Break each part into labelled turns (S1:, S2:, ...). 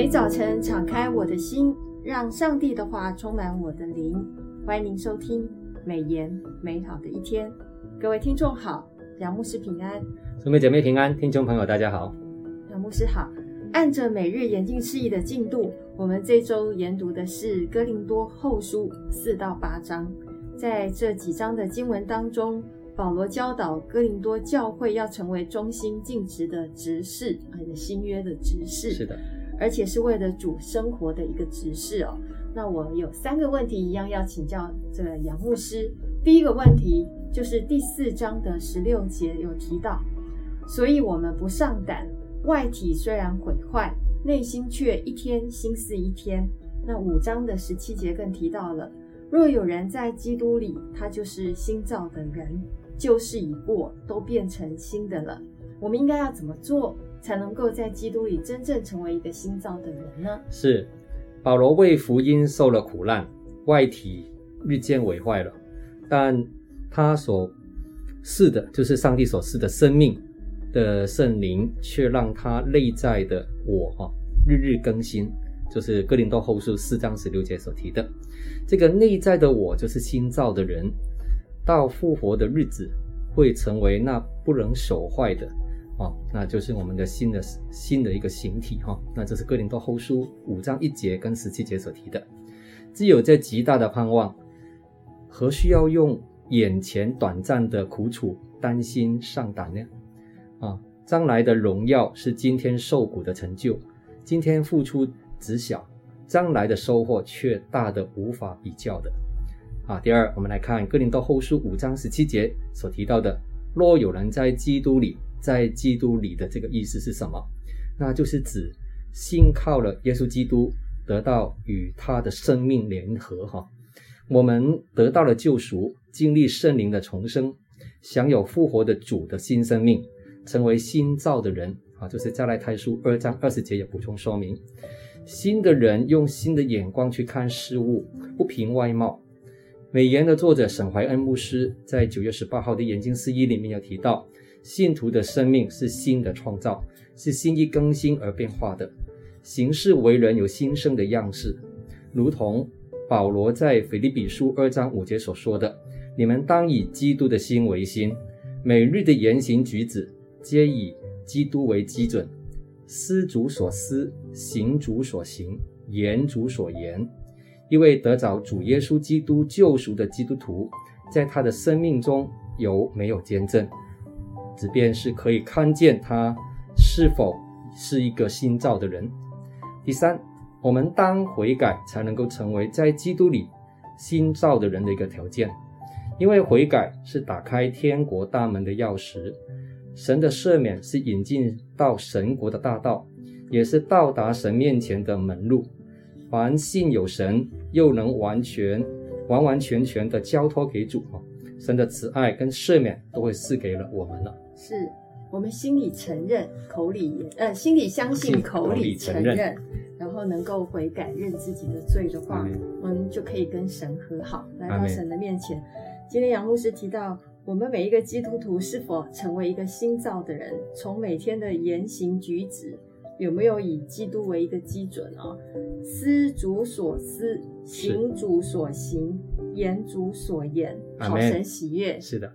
S1: 每早晨敞开我的心，让上帝的话充满我的灵。欢迎您收听美言美好的一天。各位听众好，杨牧师平安，
S2: 姊妹姐妹平安，听众朋友大家好，
S1: 杨牧师好。按着每日研经释义的进度，我们这周研读的是哥林多后书四到八章。在这几章的经文当中，保罗教导哥林多教会要成为忠心尽职的执事，还是新约的执事。
S2: 是的，
S1: 而且是为了主生活的一个执事哦。那我有三个问题一样要请教这个杨牧师。第一个问题就是第四章的十六节有提到，所以我们不上胆。外体虽然毁坏，内心却一天新似一天。那五章的十七节更提到了：若有人在基督里，他就是新造的人，旧事已过，都变成新的了。我们应该要怎么做，才能够在基督里真正成为一个新造的人呢？
S2: 是保罗为福音受了苦难，外体日渐毁坏了，但他所赐的，就是上帝所赐的生命。的圣灵却让他内在的我哈日日更新，就是哥林多后书四章十六节所提的这个内在的我，就是新造的人，到复活的日子会成为那不能朽坏的哦，那就是我们的新的新的一个形体哈。那这是哥林多后书五章一节跟十七节所提的。既有这极大的盼望，何需要用眼前短暂的苦楚担心丧胆呢？啊，将来的荣耀是今天受苦的成就，今天付出只小，将来的收获却大的无法比较的。啊，第二，我们来看哥林多后书五章十七节所提到的，若有人在基督里，在基督里的这个意思是什么？那就是指信靠了耶稣基督，得到与他的生命联合。哈，我们得到了救赎，经历圣灵的重生，享有复活的主的新生命。成为新造的人啊，就是加来太书二章二十节也补充说明，新的人用新的眼光去看事物，不凭外貌。美言的作者沈怀恩牧师在九月十八号的眼睛四一里面有提到，信徒的生命是新的创造，是心意更新而变化的，行事为人有新生的样式，如同保罗在腓立比书二章五节所说的：“你们当以基督的心为心，每日的言行举止。”皆以基督为基准，思主所思，行主所行，言主所言。一位得着主耶稣基督救赎的基督徒，在他的生命中有没有见证，只便是可以看见他是否是一个新造的人。第三，我们当悔改，才能够成为在基督里新造的人的一个条件，因为悔改是打开天国大门的钥匙。神的赦免是引进到神国的大道，也是到达神面前的门路。凡信有神，又能完全、完完全全的交托给主，神的慈爱跟赦免都会赐给了我们了。
S1: 是我们心里承认，口里也呃，心里相信，口里承认，然后能够悔改认自己的罪的话，我们就可以跟神和好，来到神的面前。今天杨牧师提到。我们每一个基督徒是否成为一个新造的人？从每天的言行举止，有没有以基督为一个基准啊？思主所思，行主所行，言主所言，讨神喜悦。
S2: 是的。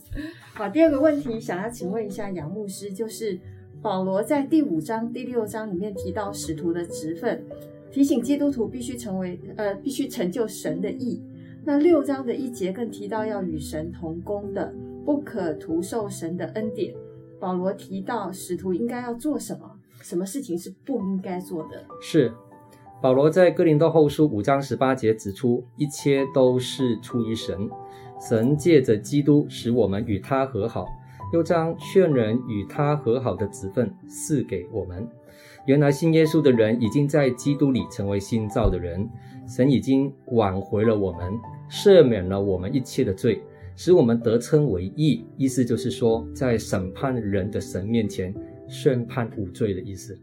S1: 好，第二个问题，想要请问一下杨牧师，就是保罗在第五章、第六章里面提到使徒的职分，提醒基督徒必须成为呃，必须成就神的义。那六章的一节更提到要与神同工的，不可徒受神的恩典。保罗提到使徒应该要做什么，什么事情是不应该做的？
S2: 是保罗在哥林多后书五章十八节指出，一切都是出于神，神借着基督使我们与他和好，又将劝人与他和好的职分赐给我们。原来信耶稣的人已经在基督里成为新造的人，神已经挽回了我们。赦免了我们一切的罪，使我们得称为义。意思就是说，在审判人的神面前宣判无罪的意思，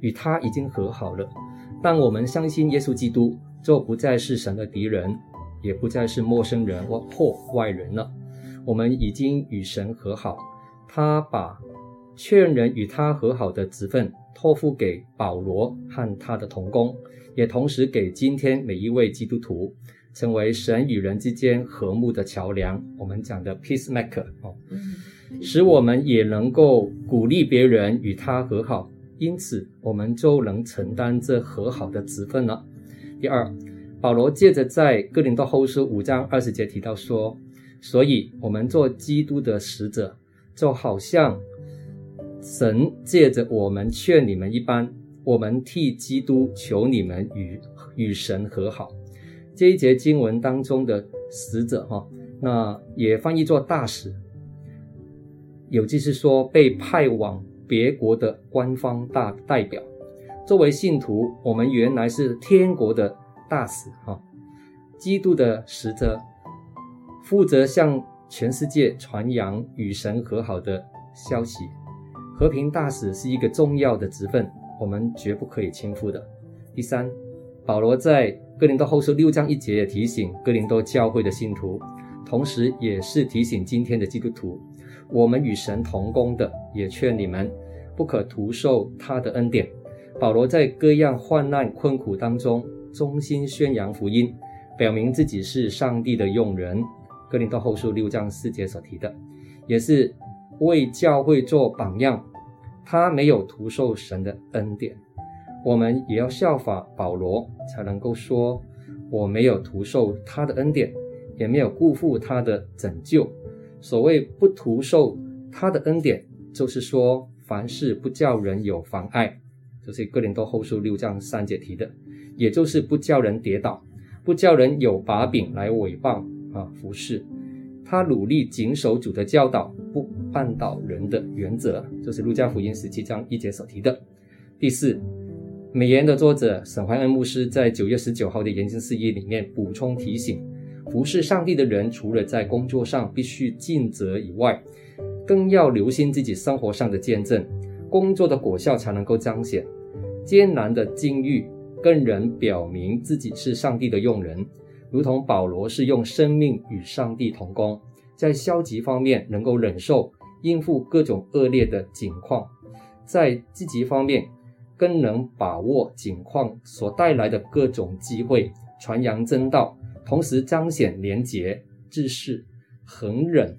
S2: 与他已经和好了。但我们相信耶稣基督，就不再是神的敌人，也不再是陌生人或或外人了。我们已经与神和好，他把劝人与他和好的职分托付给保罗和他的同工，也同时给今天每一位基督徒，成为神与人之间和睦的桥梁。我们讲的 peacemaker 哦，使我们也能够鼓励别人与他和好，因此我们就能承担这和好的职分了。第二，保罗借着在哥林多后书五章二十节提到说，所以我们做基督的使者，就好像神借着我们劝你们一般，我们替基督求你们与与神和好。这一节经文当中的使者哈，那也翻译作大使，有就是说被派往别国的官方大代表。作为信徒，我们原来是天国的大使哈，基督的使者，负责向全世界传扬与神和好的消息。和平大使是一个重要的职分，我们绝不可以轻忽的。第三，保罗在哥林多后书六章一节也提醒哥林多教会的信徒，同时也是提醒今天的基督徒，我们与神同工的，也劝你们不可徒受他的恩典。保罗在各样患难困苦当中，忠心宣扬福音，表明自己是上帝的用人。哥林多后书六章四节所提的，也是为教会做榜样。他没有徒受神的恩典，我们也要效法保罗，才能够说我没有徒受他的恩典，也没有辜负他的拯救。所谓不徒受他的恩典，就是说凡事不叫人有妨碍。就是哥林多后书六章三节提的，也就是不叫人跌倒，不叫人有把柄来诽谤啊服侍。他努力谨守主的教导，不绊倒人的原则，就是路加福音十七章一节所提的。第四，美言的作者沈怀恩牧师在九月十九号的研经事宜里面补充提醒：服侍上帝的人，除了在工作上必须尽责以外，更要留心自己生活上的见证。工作的果效才能够彰显，艰难的境遇更能表明自己是上帝的用人，如同保罗是用生命与上帝同工，在消极方面能够忍受应付各种恶劣的境况，在积极方面更能把握境况所带来的各种机会，传扬真道，同时彰显廉洁、知识、恒忍、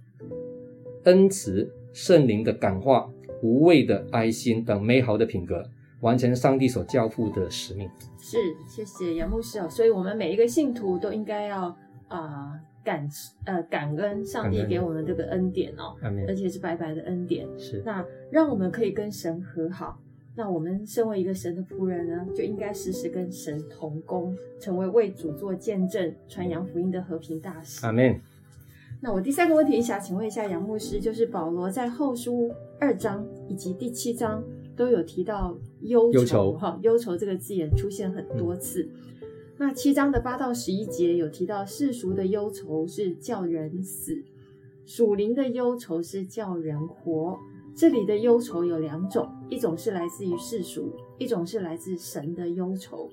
S2: 恩慈、圣灵的感化。无畏的爱心等美好的品格，完成上帝所交付的使命。
S1: 是，谢谢杨牧师哦。所以，我们每一个信徒都应该要啊、呃、感呃感恩上帝给我们这个恩典哦，而且是白白的恩典。
S2: 是，
S1: 那让我们可以跟神和好。那我们身为一个神的仆人呢，就应该时时跟神同工，成为为主做见证、传扬福音的和平大使。
S2: 阿门。
S1: 那我第三个问题想请问一下杨牧师，就是保罗在后书二章以及第七章都有提到忧愁，哈，忧愁这个字眼出现很多次。嗯、那七章的八到十一节有提到世俗的忧愁是叫人死，属灵的忧愁是叫人活。这里的忧愁有两种，一种是来自于世俗，一种是来自神的忧愁，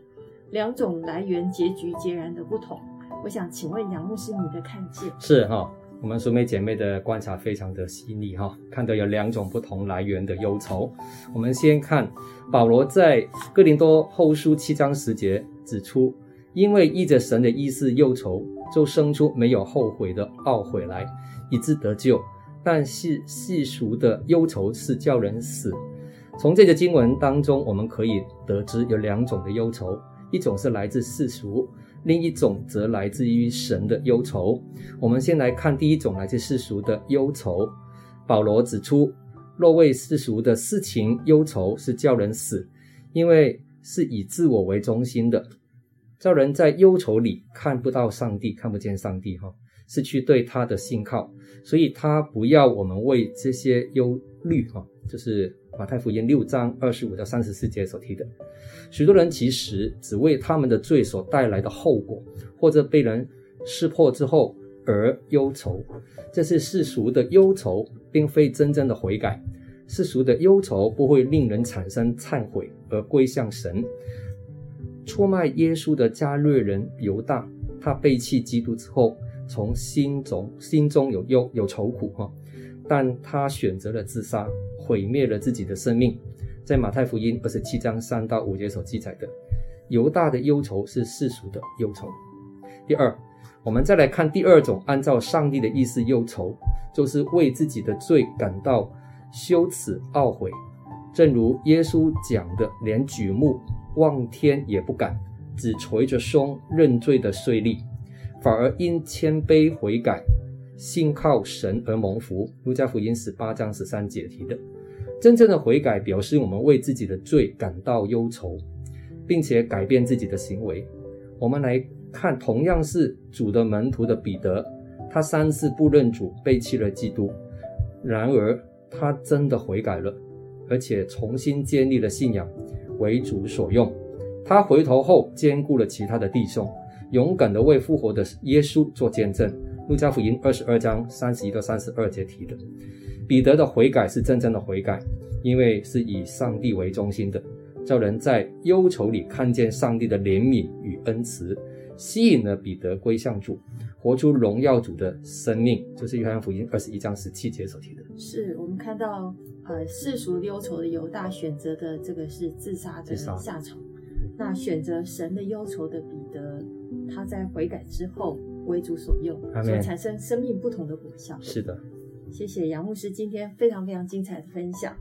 S1: 两种来源结局截然的不同。我想请问杨牧师，你的看见
S2: 是哈？我们淑美姐妹的观察非常的细腻哈，看到有两种不同来源的忧愁。我们先看保罗在哥林多后书七章十节指出，因为依着神的意思忧愁，就生出没有后悔的懊悔来，以致得救。但是世俗的忧愁是叫人死。从这个经文当中，我们可以得知有两种的忧愁，一种是来自世俗。另一种则来自于神的忧愁。我们先来看第一种来自世俗的忧愁。保罗指出，若为世俗的事情忧愁，是叫人死，因为是以自我为中心的，叫人在忧愁里看不到上帝，看不见上帝，哈，失去对他的信靠。所以他不要我们为这些忧虑，哈，就是。马太福音六章二十五到三十四节所提的，许多人其实只为他们的罪所带来的后果，或者被人识破之后而忧愁。这是世俗的忧愁，并非真正的悔改。世俗的忧愁不会令人产生忏悔而归向神。出卖耶稣的加略人犹大，他背弃基督之后，从心中心中有忧有愁苦哈，但他选择了自杀。毁灭了自己的生命，在马太福音二十七章三到五节所记载的，犹大的忧愁是世俗的忧愁。第二，我们再来看第二种按照上帝的意思忧愁，就是为自己的罪感到羞耻懊悔，正如耶稣讲的，连举目望天也不敢，只捶着胸认罪的税吏，反而因谦卑悔改，信靠神而蒙福。路加福音十八章十三节提的。真正的悔改表示我们为自己的罪感到忧愁，并且改变自己的行为。我们来看，同样是主的门徒的彼得，他三次不认主，背弃了基督。然而他真的悔改了，而且重新建立了信仰，为主所用。他回头后兼顾了其他的弟兄，勇敢地为复活的耶稣做见证。路加福音二十二章三十一到三十二节提的。彼得的悔改是真正的悔改，因为是以上帝为中心的，叫人在忧愁里看见上帝的怜悯与恩慈，吸引了彼得归向主，活出荣耀主的生命。就是约翰福音二十一章十七节所提的。
S1: 是我们看到，呃，世俗忧愁的犹大选择的这个是自杀的下场，那选择神的忧愁的彼得，他在悔改之后为主所用，所以产生生命不同的果效。
S2: 是的。
S1: 谢谢杨牧师今天非常非常精彩的分享，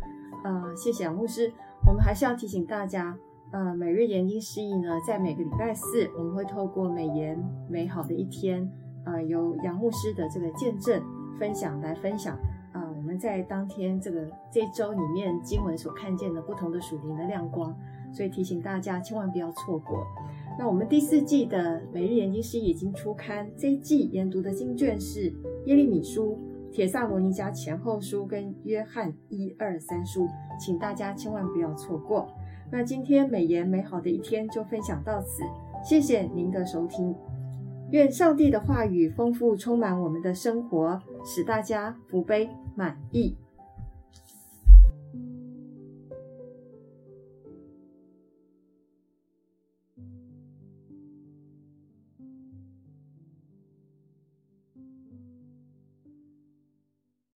S1: 呃，谢谢杨牧师。我们还是要提醒大家，呃，每日研经释义呢，在每个礼拜四，我们会透过美言美好的一天，呃，由杨牧师的这个见证分享来分享，啊、呃，我们在当天这个这一周里面经文所看见的不同的属灵的亮光，所以提醒大家千万不要错过。那我们第四季的每日研经师已经出刊，这一季研读的经卷是耶利米书。帖撒罗尼迦前后书跟约翰一二三书，请大家千万不要错过。那今天美言美好的一天就分享到此，谢谢您的收听。愿上帝的话语丰富充满我们的生活，使大家福杯满溢。